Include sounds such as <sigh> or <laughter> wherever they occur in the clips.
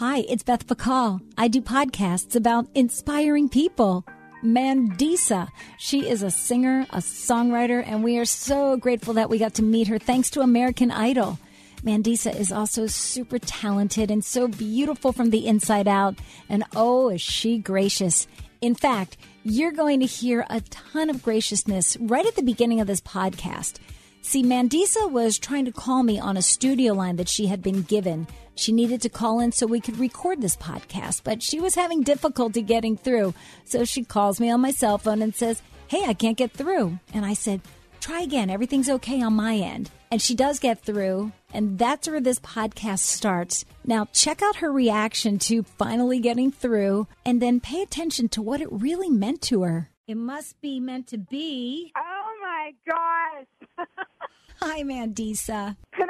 Hi, it's Beth Bacall. I do podcasts about inspiring people. Mandisa. She is a singer, a songwriter, and we are so grateful that we got to meet her thanks to American Idol. Mandisa is also super talented and so beautiful from the inside out. And oh, is she gracious. In fact, you're going to hear a ton of graciousness right at the beginning of this podcast. See, Mandisa was trying to call me on a studio line that she had been given. She needed to call in so we could record this podcast, but she was having difficulty getting through. So she calls me on my cell phone and says, Hey, I can't get through. And I said, Try again. Everything's okay on my end. And she does get through. And that's where this podcast starts. Now, check out her reaction to finally getting through and then pay attention to what it really meant to her. It must be meant to be. Oh my gosh. <laughs> Hi, Mandisa. Can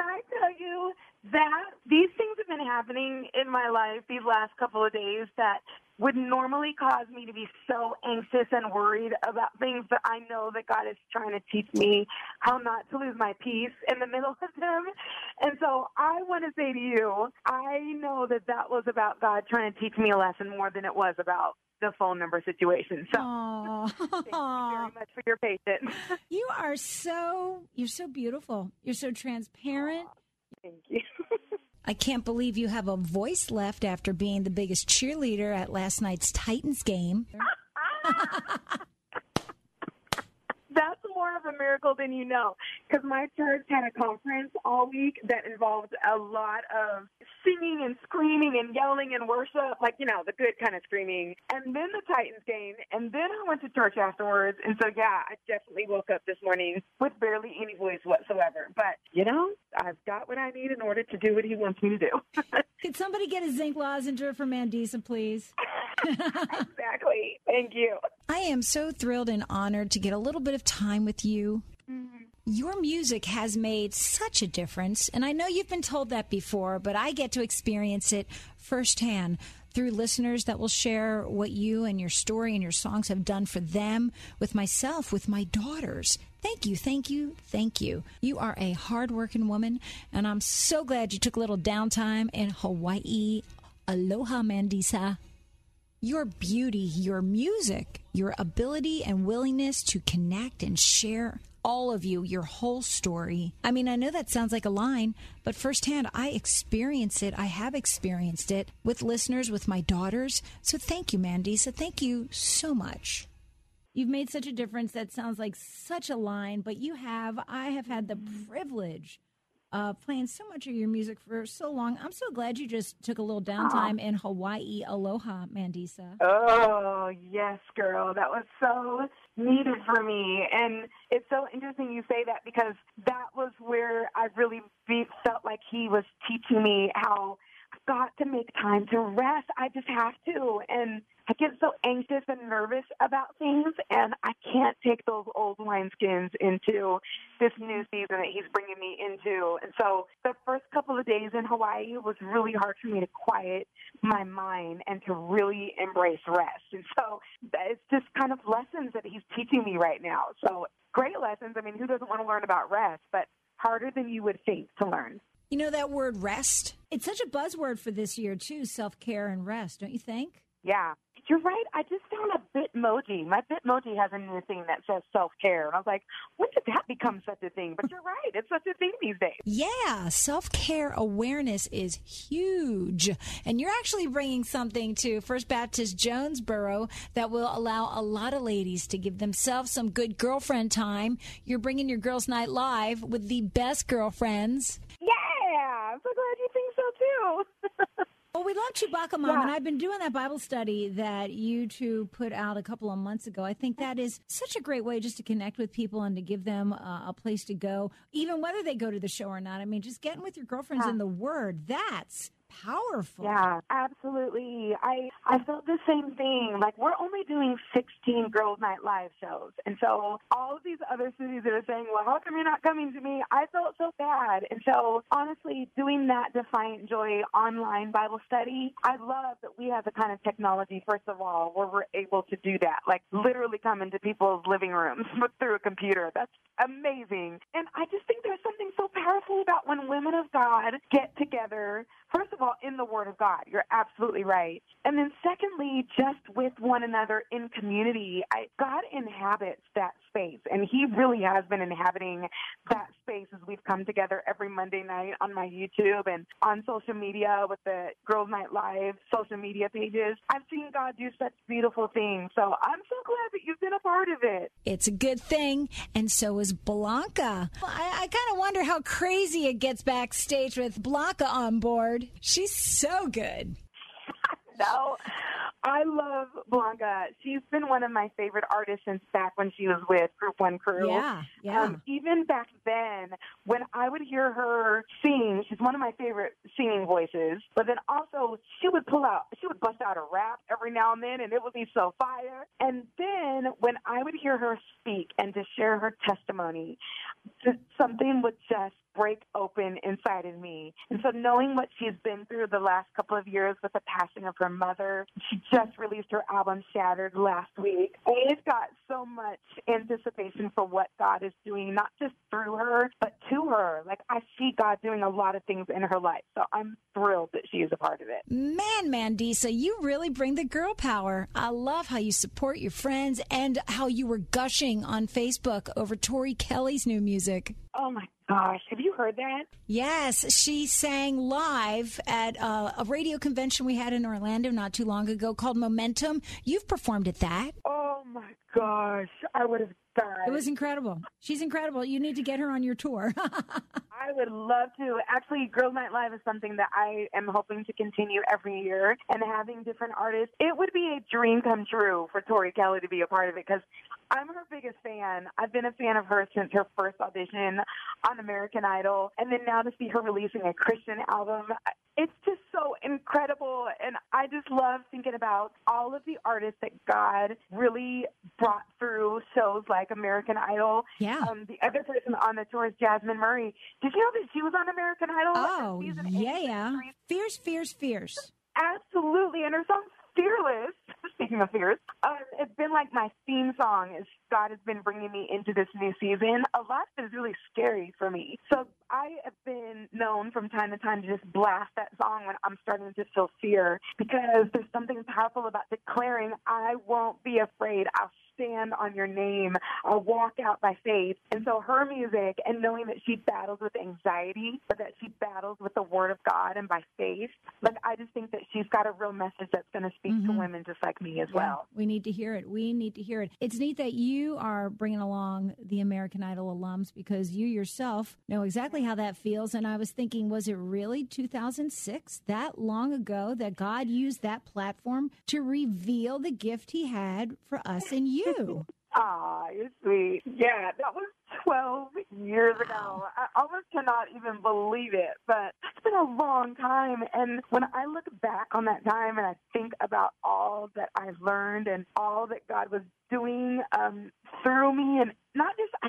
I tell you that these things have been happening in my life these last couple of days that would normally cause me to be so anxious and worried about things, but I know that God is trying to teach me how not to lose my peace in the middle <laughs> of them. And so I want to say to you, I know that that was about God trying to teach me a lesson more than it was about the phone number situation. So Aww. thank you very much for your patience. <laughs> You are so you're so beautiful. You're so transparent. Thank you. <laughs> I can't believe you have a voice left after being the biggest cheerleader at last night's Titans game. <laughs> That's more of a miracle than you know. Because my church had a conference all week that involved a lot of singing and screaming and yelling and worship, like, you know, the good kind of screaming. And then the Titans game. And then I went to church afterwards. And so, yeah, I definitely woke up this morning with barely any voice whatsoever. But, you know, I've got what I need in order to do what he wants me to do. <laughs> Could somebody get a zinc lozenge for Mandisa, please? <laughs> <laughs> exactly. Thank you. I am so thrilled and honored to get a little bit of time with you. Your music has made such a difference, and I know you've been told that before, but I get to experience it firsthand through listeners that will share what you and your story and your songs have done for them, with myself, with my daughters. Thank you, thank you, thank you. You are a hardworking woman, and I'm so glad you took a little downtime in Hawaii. Aloha, Mandisa. Your beauty, your music, your ability and willingness to connect and share all of you, your whole story. I mean, I know that sounds like a line, but firsthand, I experience it. I have experienced it with listeners, with my daughters. So thank you, Mandy. So Thank you so much. You've made such a difference. That sounds like such a line, but you have. I have had the privilege of playing so much of your music for so long. I'm so glad you just took a little downtime in Hawaii. Aloha, Mandisa. Oh, yes, girl. That was so needed for me. And it's so interesting you say that because that was where I really felt like he was teaching me how got to make time to rest. I just have to. And I get so anxious and nervous about things, and I can't take those old wineskins into this new season that he's bringing me into. And so the first couple of days in Hawaii was really hard for me to quiet my mind and to really embrace rest. And so it's just kind of lessons that he's teaching me right now. So great lessons. I mean, who doesn't want to learn about rest? But harder than you would think to learn. You know that word rest? It's such a buzzword for this year, too self care and rest, don't you think? Yeah. You're right. I just found a Bitmoji. My Bitmoji has a new thing that says self care. And I was like, when did that become such a thing? But you're right. It's such a thing these days. Yeah, self care awareness is huge. And you're actually bringing something to First Baptist Jonesboro that will allow a lot of ladies to give themselves some good girlfriend time. You're bringing your girls' night live with the best girlfriends. Yeah. I'm so glad you think too. Well, we love Chewbacca Mom, Yeah. and I've been doing that Bible study that you two put out a couple of months ago. I think that is such a great way just to connect with people and to give them uh, a place to go, even whether they go to the show or not. I mean, just getting with your girlfriends in the Word, that's powerful. Yeah, absolutely. I I felt the same thing. Like we're only doing 16 Girls Night Live shows, and so all of these other cities that are saying, "Well, how come you're not coming to me?" I felt so bad, and so honestly, doing that Defiant Joy online Bible study, I love that we have the kind of technology. First of all, where we're able to do that, like literally come into people's living rooms <laughs> through a computer. That's amazing, and I just think there's something so powerful about when women of God get together first of all, in the Word of God. You're absolutely right. And then secondly, just with one another in community. I, God inhabits that space, and He really has been inhabiting that space as we've come together every Monday night on my YouTube and on social media with the Girls Night Live social media pages. I've seen God do such beautiful things. So I'm so glad that you've been a part of it. It's a good thing, and so is Blanca. I, I kind of wonder how crazy it gets backstage with Blanca on board. She's so good. <laughs> no, I love Blanca. She's been one of my favorite artists since back when she was with Group One Crew. Yeah, yeah. Um, even back then, when I would hear her sing, she's one of my favorite singing voices. But then also, she would pull out, she would bust out a rap every now and then, and it would be so fire. And then when I would hear her speak and to share her testimony, something would just break open inside of me. And so knowing what she's been through the last couple of years with the passing of her mother, she just released her album Shattered last week. I've got so much anticipation for what God is doing, not just through her, but to her. Like I see God doing a lot of things in her life. So I'm thrilled that she is a part of it. Man, Mandisa, you really bring the girl power. I love how you support your friends and how you were gushing on Facebook over Tori Kelly's new music. Oh my gosh, have you heard that? Yes, she sang live at uh, a radio convention we had in Orlando not too long ago called Momentum. You've performed at that. Oh my gosh, I would have died. It was incredible. She's incredible. You need to get her on your tour. <laughs> I would love to. Actually, Girls Night Live is something that I am hoping to continue every year and having different artists. It would be a dream come true for Tori Kelly to be a part of it because I'm her biggest fan. I've been a fan of her since her first audition on American Idol, and then now to see her releasing a Christian album, it's just so incredible. And I just love thinking about all of the artists that God really brought through shows like American Idol. Yeah. Um, the other person on the tour is Jasmine Murray. Did you know that she was on American Idol? Oh, yeah, yeah. Fierce, fierce, fierce. Absolutely. And her song Fearless, <laughs> speaking of fears, um, it's been like my theme song as God has been bringing me into this new season. A lot of it is really scary for me. So I have been known from time to time to just blast that song when I'm starting to feel fear because there's something powerful about declaring, I won't be afraid. I'll stand on your name. I'll walk out by faith. And so her music and knowing that she battles with anxiety, but that she battles with the word of God and by faith, like I just think that she's got a real message that's going to speak mm-hmm. to women just like me as yeah, well. We need to hear it. We need to hear it. It's neat that you are bringing along the American Idol alums because you yourself know exactly how that feels. And I was thinking, was it really 2006, that long ago, that God used that platform to reveal the gift he had for us and you? Ah, you're sweet. Yeah, that was 12 years ago. I almost cannot even believe it, but it's been a long time. And when I look back on that time and I think about all that I've learned and all that God was doing um, through me, and not just, I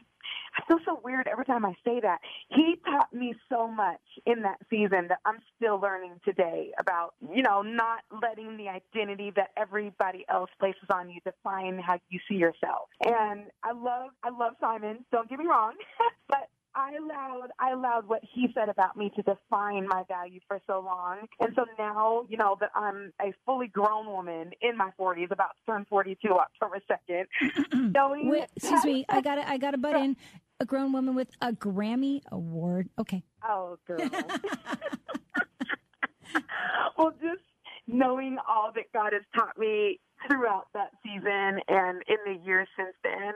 I feel so weird every time I say that. He taught me so much in that season that I'm still learning today about, you know, not letting the identity that everybody else places on you define how you see yourself. And I love, I love Simon. Don't get me wrong, <laughs> but I allowed I allowed what he said about me to define my value for so long. And so now, you know, that I'm a fully grown woman in my 40s, about to turn 42 October 2nd. <clears throat> knowing Wait, excuse me, I <laughs> got to I got to butt in. A grown woman with a Grammy award. Okay. Oh, girl. <laughs> <laughs> well, just knowing all that God has taught me throughout that season and in the years since then.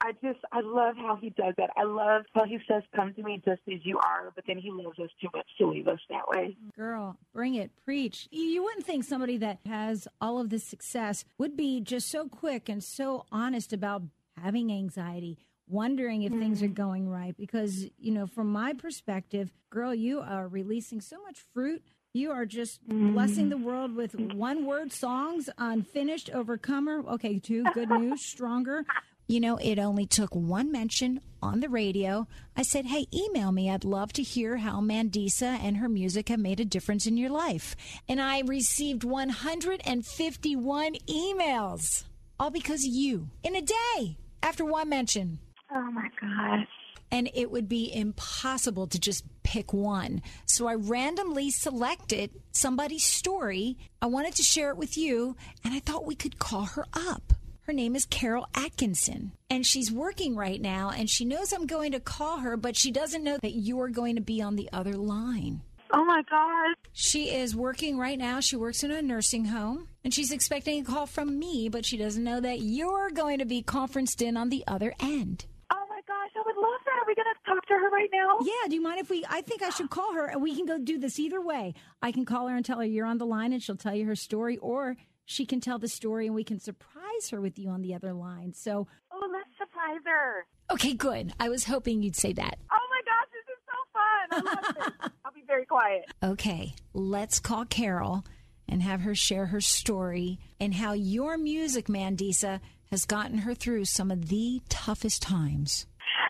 I just, I love how he does that. I love how he says, come to me just as you are, but then he loves us too much to leave us that way. Girl, bring it, preach. You wouldn't think somebody that has all of this success would be just so quick and so honest about having anxiety, wondering if mm. things are mm-hmm. going right. Because, you know, from my perspective, girl, you are releasing so much fruit You are just blessing the world with one word songs Unfinished, Overcomer. Okay, two, good news, <laughs> stronger. You know, it only took one mention on the radio. I said, hey, email me. I'd love to hear how Mandisa and her music have made a difference in your life. And I received 151 emails, all because of you, in a day after one mention. Oh my gosh. And it would be impossible to just pick one. So I randomly selected somebody's story. I wanted to share it with you, and I thought we could call her up. Her name is Carol Atkinson, and she's working right now, and she knows I'm going to call her, but she doesn't know that you're going to be on the other line. Oh my gosh. She is working right now. She works in a nursing home, and she's expecting a call from me, but she doesn't know that you're going to be conferenced in on the other end. Oh my gosh, I would love that. Are we going to talk to her right now? Yeah, do you mind if we? I think I should call her and we can go do this either way. I can call her and tell her you're on the line and she'll tell you her story, or she can tell the story and we can surprise her with you on the other line. So, Oh, let's surprise her. Okay, good. I was hoping you'd say that. Oh my gosh, this is so fun. I love this. <laughs> I'll be very quiet. Okay, let's call Carol and have her share her story and how your music, Mandisa, has gotten her through some of the toughest times.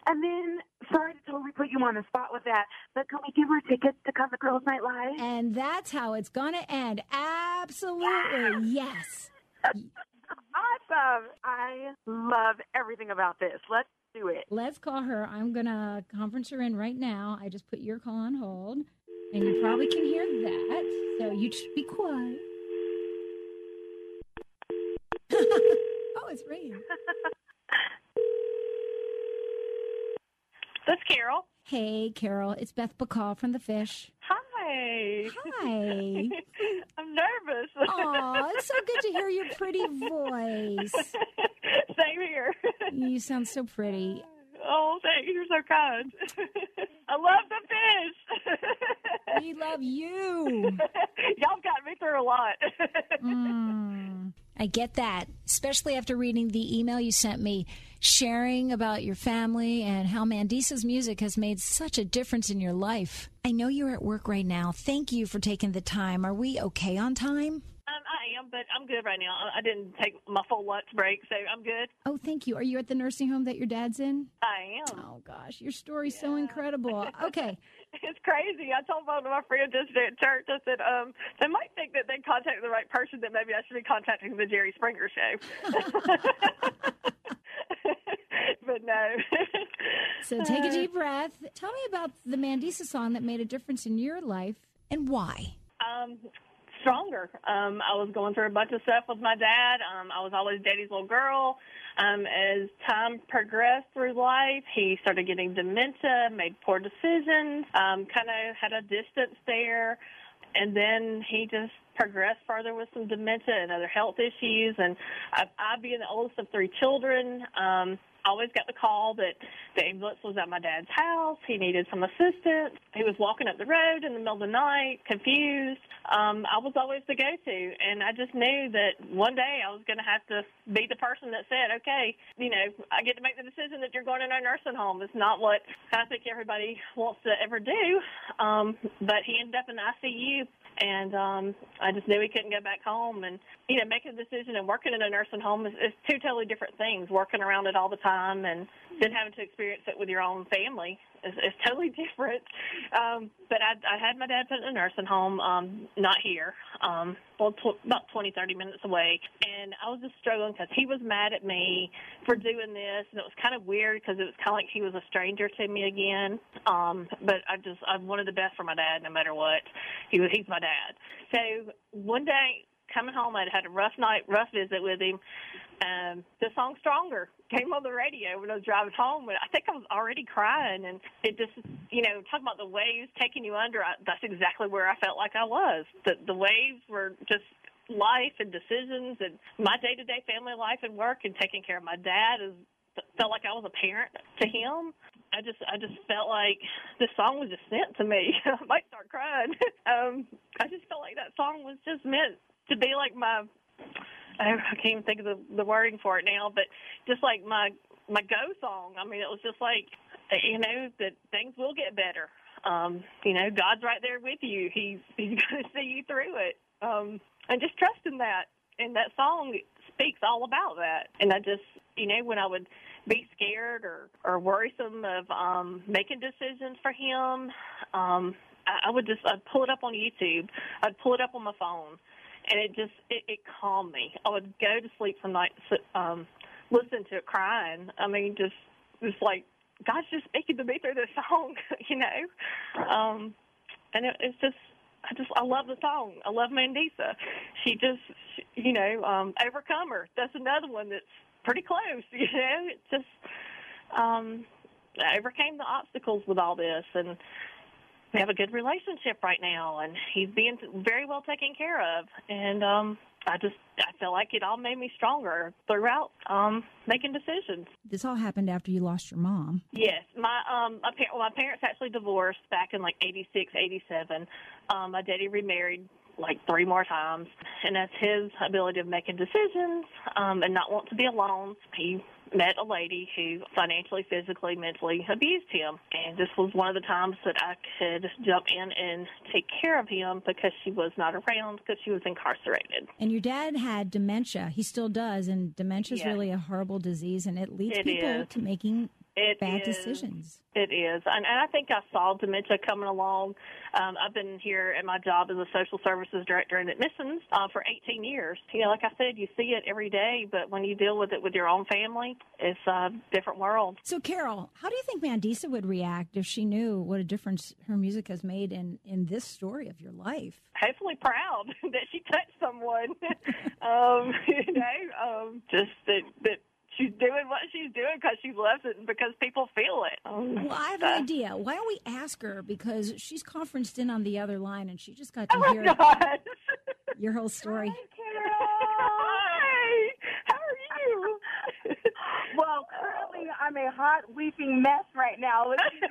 And then, sorry to totally put you on the spot with that, but can we give her tickets to come to Girls Night Live? and that's how it's going to end. Absolutely. Yes. <laughs> Awesome. I love everything about this. Let's do it. Let's call her. I'm going to conference her in right now. I just put your call on hold, and you probably can hear that. So you just be quiet. <laughs> oh, it's <laughs> ringing. That's Carol. Hey, Carol. It's Beth Bacall from The Fish. Hi. Hi. <laughs> I'm nervous. Aw, it's so good to hear your pretty voice. <laughs> Same here. You sound so pretty. Oh, thank you. You're so kind. <laughs> I love the fish. We love you. Y'all got me through a lot. Mm. I get that, especially after reading the email you sent me sharing about your family and how Mandisa's music has made such a difference in your life. I know you're at work right now. Thank you for taking the time. Are we okay on time? But I'm good right now. I I didn't take my full lunch break, so I'm good. Oh, thank you. Are you at the nursing home that your dad's in? I am. Oh, gosh. Your story's so incredible. Okay. <laughs> It's crazy. I told one of my friends yesterday at church, I said, um, they might think that they contacted the right person, that maybe I should be contacting the Jerry Springer show. <laughs> <laughs> but no. So take a deep breath. Tell me about the Mandisa song that made a difference in your life. And why? Um, stronger. Um, I was going through a bunch of stuff with my dad. Um, I was always daddy's little girl. Um, as time progressed through life, he started getting dementia, made poor decisions, um, kind of had a distance there. And then he just progressed further with some dementia and other health issues. And I, I being the oldest of three children, um, always got the call that the ambulance was at my dad's house. He needed some assistance. He was walking up the road in the middle of the night, confused. Um, I was always the go-to, and I just knew that one day I was going to have to be the person that said, "Okay, you know, I get to make the decision that you're going in a nursing home." It's not what I think everybody wants to ever do. Um, but he ended up in the ICU and um I just knew he couldn't go back home. And you know making a decision and working in a nursing home is, is two totally different things working around it all the time and then having to experience it with your own family is totally different. Um but I I had my dad put in a nursing home um not here um well tw- about twenty thirty minutes away. And I was just struggling because he was mad at me for doing this. And it was kind of weird because it was kind of like he was a stranger to me again. Um but I just I wanted the best for my dad no matter what. He was he's my dad. So one day coming home I'd had a rough night rough visit with him. Um the song stronger came on the radio when I was driving home and I think I was already crying and it just you know talking about the waves taking you under I, that's exactly where I felt like I was the the waves were just life and decisions and my day to day family life and work and taking care of my dad is felt like I was a parent to him. I just I just felt like this song was just sent to me. <laughs> I might start crying. <laughs> um, I just felt like that song was just meant to be like my I can't even think of the the wording for it now, but just like my my go song. I mean, it was just like you know that things will get better. um, you know, God's right there with you. He's <laughs> He's going to see you through it, um, and just trust in that. And that song speaks all about that. And I just, you know, when I would be scared or or worrisome of um, making decisions for Him, um, I, I would just I'd pull it up on YouTube. I'd pull it up on my phone, and it just it, it calmed me. I would go to sleep some nights, um, listen to it crying. I mean, just just like God's just speaking to me through this song, <laughs> you know. Um, and it, it's just, I just, I love the song. I love Mandisa. She just, she, you know, um, Overcomer. That's another one that's pretty close, <laughs> you know. It just, um, I overcame the obstacles with all this, and we have a good relationship right now, and he's being very well taken care of, and um, I just I feel like it all made me stronger throughout um making decisions. This all happened after you lost your mom. Yes, my um my, par- well, my parents actually divorced back in like eighty six, eighty seven. Um, my daddy remarried like three more times, and that's his ability of making decisions um, and not want to be alone. He met a lady who financially, physically, mentally abused him. And this was one of the times that I could jump in and take care of him because she was not around because she was incarcerated. And your dad had dementia. He still does. And dementia is Yes. really a horrible disease and it leads It people is. to making It bad is. decisions. It is, and, and I think I saw dementia coming along. Um, I've been here at my job as a social services director in admissions uh, for 18 years. You know, like I said, you see it every day, but when you deal with it with your own family, it's a different world. So, Carol, how do you think Mandisa would react if she knew what a difference her music has made in, in this story of your life? Hopefully, proud <laughs> that she touched someone. <laughs> um, <laughs> you know, um, just that that she's doing what she's doing because she loves it and because people feel it. Um, Well, I have an idea. Why don't we ask her because she's conferenced in on the other line and she just got to Oh my hear God. <laughs> your whole story. Hi. How are you? <laughs> Well, currently I'm a hot weeping mess right now. Listening to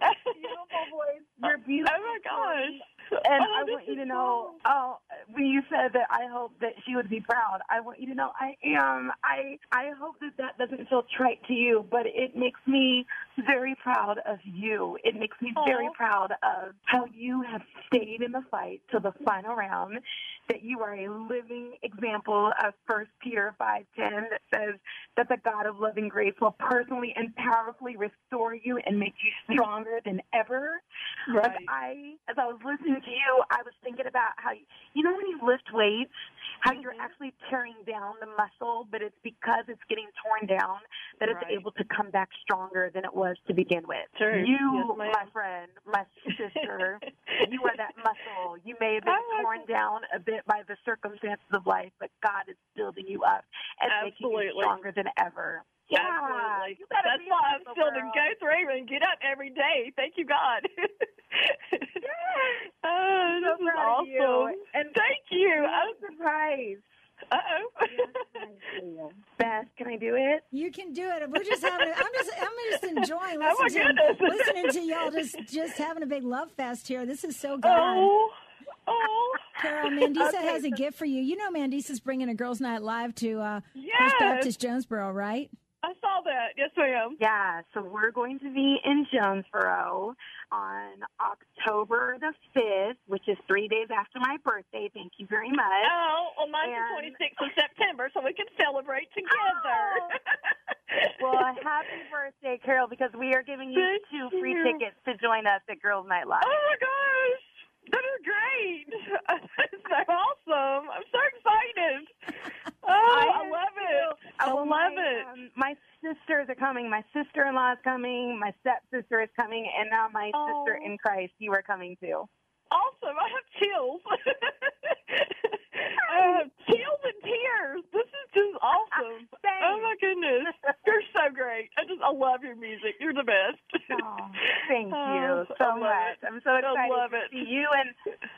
your beautiful voice, your beautiful. Oh my gosh. And Oh, I want you to know, oh, when you said that, I hope that she would be proud. I want you to know, I am. I I hope that that doesn't feel trite to you, but it makes me very proud of you. It makes me very proud of how you have stayed in the fight to the final round. That you are a living example of First Peter five ten that says that the God of loving grace will personally and powerfully restore you and make you stronger than ever. Like Right. I, as I was listening to you, I was thinking about how you, you know when you lift weights, how you're Mm-hmm. actually tearing down the muscle, but it's because it's getting torn down that it's Right. able to come back stronger than it was to begin with. True. You, Yes, my friend, my sister, you are that muscle. You may have <laughs> been torn down a bit by the circumstances of life, but God is building you up and making you Absolutely. stronger than ever. Yeah, Absolutely. you gotta That's be why I'm still to girl. go through and get up every day. Thank you, God. <laughs> oh, so this is awesome. you. And Thank you. I'm surprised. Uh oh. <laughs> Beth, can I do it? You can do it. We're just having. I'm just. I'm just enjoying <laughs> Oh, my listening, to, listening to y'all just just having a big love fest here. This is so good. oh. Oh. Carol, Mandisa Okay, has a gift for you. You know, Mandisa's bringing a girls' night live to uh, First Baptist Jonesboro, right? I that. Yes, ma'am. Yeah, so we're going to be in Jonesboro on October the 5th, which is three days after my birthday. Thank you very much. Oh, well, mine's And- the 26th of September, so we can celebrate together. Oh. <laughs> Well, happy birthday, Carol, because we are giving you Thank two free you. tickets to join us at Girls Night Live. Oh my gosh, that is great! <laughs> That's so awesome. I'm so excited. Oh, I, am love too. it. I well, love my, it. Um, my sisters are coming. My sister-in-law is coming. My stepsister is coming, and now my Oh. sister in Christ. You are coming too. Awesome. I have chills. <laughs> I have chills and tears. This is just awesome. Ah, Thanks. Oh my goodness, you're so great. I just I love your music. You're the best. <laughs> Oh, thank Oh, you I so much. it. I'm so excited to see you and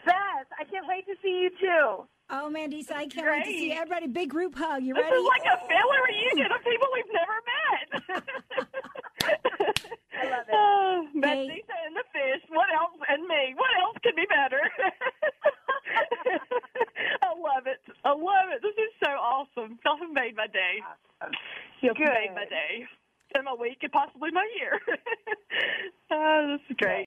Beth. I can't wait to see you too. Oh, Mandisa, I can't wait to see everybody. Big group hug. You This ready? is like a family reunion of people we've never met. <laughs> <laughs> I love it. Oh, Hey. Betsy and the fish. What else? And me. What else could be better? I love it. I love it. This is so awesome. Y'all have made my day. Y'all have Good. made my day. And my week and possibly my year. oh, this is great.